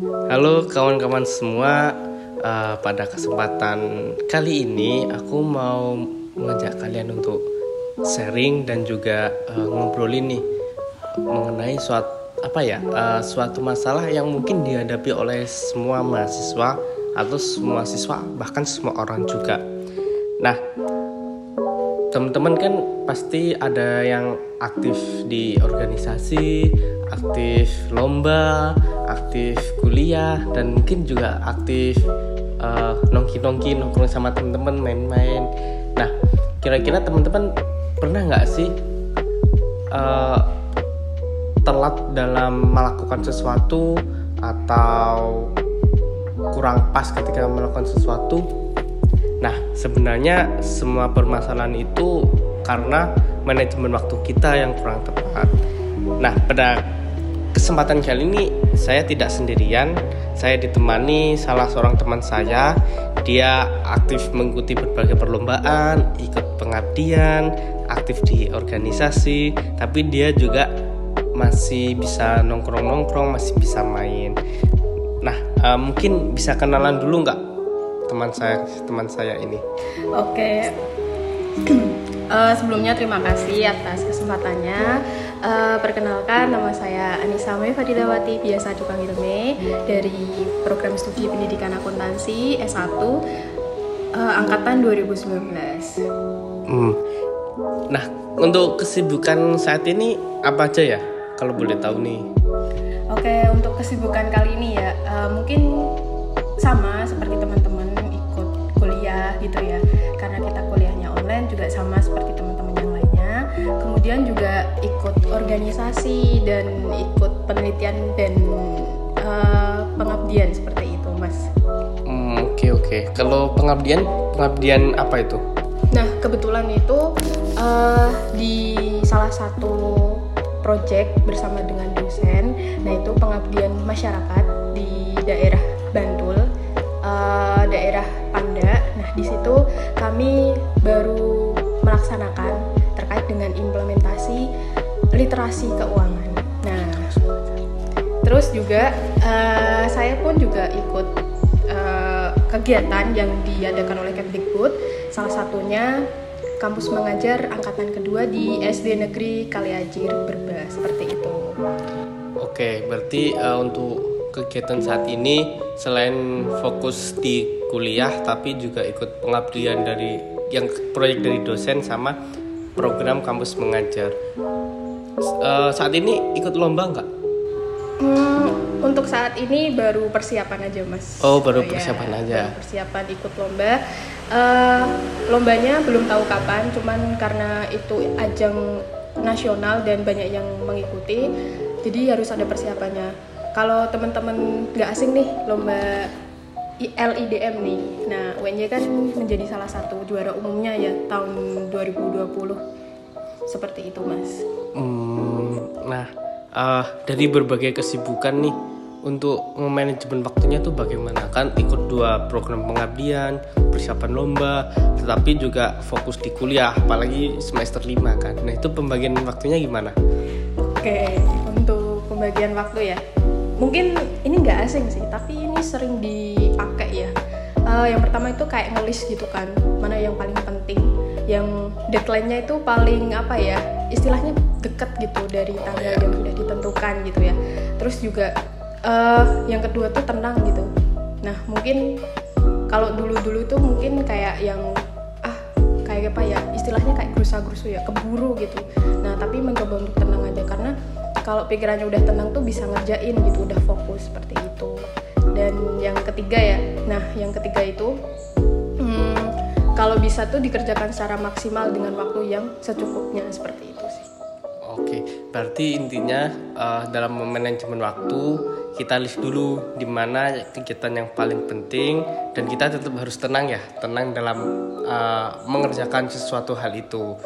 Halo kawan-kawan semua, uh, pada kesempatan kali ini aku mau mengajak kalian untuk sharing dan juga uh, ngobrolin nih mengenai suatu apa ya uh, suatu masalah yang mungkin dihadapi oleh semua mahasiswa atau semua siswa bahkan semua orang juga. Nah, teman-teman kan pasti ada yang aktif di organisasi, aktif lomba, aktif kuliah dan mungkin juga aktif uh, nongki-nongki nongkrong sama teman-teman main-main. Nah, kira-kira teman-teman pernah nggak sih uh, telat dalam melakukan sesuatu atau kurang pas ketika melakukan sesuatu Nah, sebenarnya semua permasalahan itu karena manajemen waktu kita yang kurang tepat. Nah, pada kesempatan kali ini saya tidak sendirian. Saya ditemani salah seorang teman saya. Dia aktif mengikuti berbagai perlombaan, ikut pengabdian, aktif di organisasi, tapi dia juga masih bisa nongkrong-nongkrong, masih bisa main. Nah, uh, mungkin bisa kenalan dulu nggak teman saya teman saya ini. Oke. uh, sebelumnya terima kasih atas kesempatannya. Uh, perkenalkan nama saya Anissa Mei Fadilawati biasa dipanggil Mei dari program studi pendidikan akuntansi S1 uh, eh, angkatan 2019. Hmm. Nah, untuk kesibukan saat ini apa aja ya? Kalau boleh tahu nih. Oke, untuk kesibukan kali ini ya, uh, mungkin sama seperti teman-teman gitu ya. Karena kita kuliahnya online juga sama seperti teman-teman yang lainnya. Kemudian juga ikut organisasi dan ikut penelitian dan uh, pengabdian seperti itu mas. Oke hmm, oke okay, okay. kalau pengabdian pengabdian apa itu? Nah kebetulan itu uh, di salah satu project bersama dengan dosen nah itu pengabdian masyarakat di daerah di situ kami baru melaksanakan terkait dengan implementasi literasi keuangan. Nah, terus juga uh, saya pun juga ikut uh, kegiatan yang diadakan oleh Kemdikbud. Salah satunya kampus mengajar angkatan kedua di SD Negeri Kaliajir Berba seperti itu. Oke, berarti uh, untuk kegiatan saat ini selain fokus di kuliah tapi juga ikut pengabdian dari yang proyek dari dosen sama program kampus mengajar. Uh, saat ini ikut lomba nggak? Hmm, untuk saat ini baru persiapan aja mas. Oh baru oh, persiapan ya, aja. Baru persiapan ikut lomba. Uh, lombanya belum tahu kapan, cuman karena itu ajang nasional dan banyak yang mengikuti, jadi harus ada persiapannya kalau teman-teman nggak asing nih lomba LIDM nih. Nah, UNY kan menjadi salah satu juara umumnya ya tahun 2020. Seperti itu, Mas. Hmm, nah, uh, dari berbagai kesibukan nih untuk manajemen waktunya tuh bagaimana? Kan ikut dua program pengabdian, persiapan lomba, tetapi juga fokus di kuliah, apalagi semester 5 kan. Nah, itu pembagian waktunya gimana? Oke, untuk pembagian waktu ya mungkin ini nggak asing sih tapi ini sering dipakai ya uh, yang pertama itu kayak ngelis gitu kan mana yang paling penting. Yang deadline-nya itu paling apa ya istilahnya deket gitu dari tanggal yang sudah ditentukan gitu ya. Terus juga uh, yang kedua tuh tenang gitu. Nah mungkin kalau dulu-dulu tuh mungkin kayak yang ah kayak apa ya istilahnya kayak gerusa-gerusu ya keburu gitu. Nah tapi mencoba untuk tenang aja. Karena kalau pikirannya udah tenang tuh bisa ngerjain gitu udah fokus seperti itu dan yang ketiga ya. Nah yang ketiga itu hmm, kalau bisa tuh dikerjakan secara maksimal dengan waktu yang secukupnya seperti itu sih. Oke berarti intinya uh, dalam manajemen waktu kita list dulu di mana kegiatan yang paling penting dan kita tetap harus tenang ya tenang dalam uh, mengerjakan sesuatu hal itu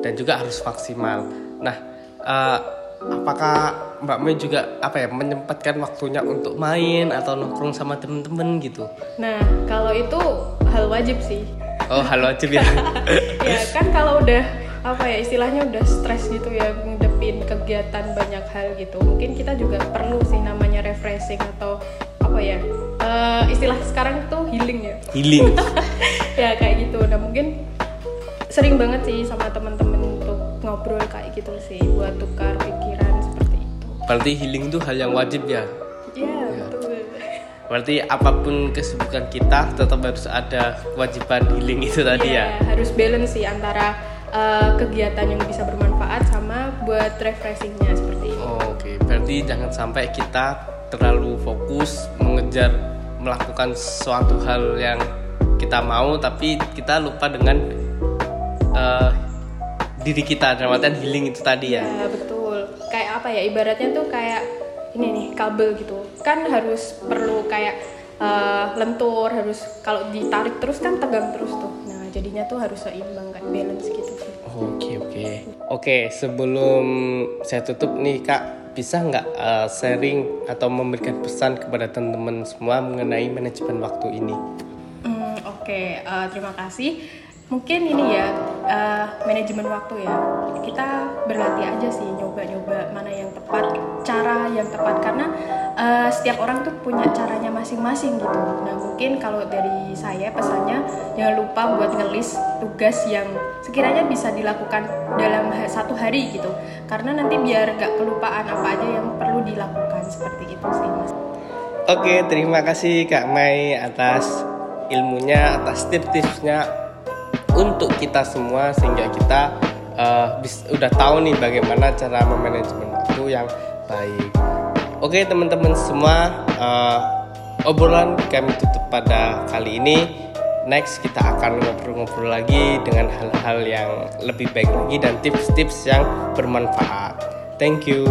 dan juga harus maksimal. Nah uh, apakah Mbak Mei juga apa ya menyempatkan waktunya untuk main atau nongkrong sama temen-temen gitu? Nah kalau itu hal wajib sih. Oh hal wajib ya? ya kan kalau udah apa ya istilahnya udah stres gitu ya ngadepin kegiatan banyak hal gitu mungkin kita juga perlu sih namanya refreshing atau ya uh, istilah sekarang tuh healing ya healing ya kayak gitu nah mungkin sering banget sih sama teman-teman untuk ngobrol kayak gitu sih buat tukar berarti healing itu hal yang wajib ya iya ya. betul berarti apa pun kesibukan kita tetap harus ada kewajiban healing itu tadi ya, ya harus balance sih antara uh, kegiatan yang bisa bermanfaat sama buat refreshingnya seperti itu oh, oke okay. berarti jangan sampai kita terlalu fokus mengejar melakukan suatu hal yang kita mau tapi kita lupa dengan uh, diri kita dalam artian healing itu tadi ya. Ya betul. Kayak apa ya ibaratnya tuh kayak ini nih kabel gitu. Kan harus perlu kayak uh, lentur harus kalau ditarik terus kan tegang terus tuh. Nah jadinya tuh harus seimbang kan balance gitu sih. Oke oke oke sebelum saya tutup nih kak bisa nggak uh, sharing atau memberikan pesan kepada teman-teman semua mengenai manajemen waktu ini? Hmm, Oke okay. uh, terima kasih mungkin ini ya uh, manajemen waktu ya. Kita berlatih aja sih nyoba-nyoba mana yang tepat cara yang tepat. Karena uh, setiap orang tuh punya caranya masing-masing gitu. Nah mungkin kalau dari saya pesannya jangan lupa buat ngelis tugas yang sekiranya bisa dilakukan dalam satu hari gitu. Karena nanti biar gak kelupaan apa aja yang perlu dilakukan seperti itu sih mas. Oke, terima kasih Kak Mai atas ilmunya, atas tips-tipsnya untuk kita semua sehingga kita uh, bis, udah tahu nih bagaimana cara memanajemen waktu yang baik. Oke teman-teman semua, uh, obrolan kami tutup pada kali ini. Next kita akan ngobrol-ngobrol lagi dengan hal-hal yang lebih baik lagi dan tips-tips yang bermanfaat. Thank you.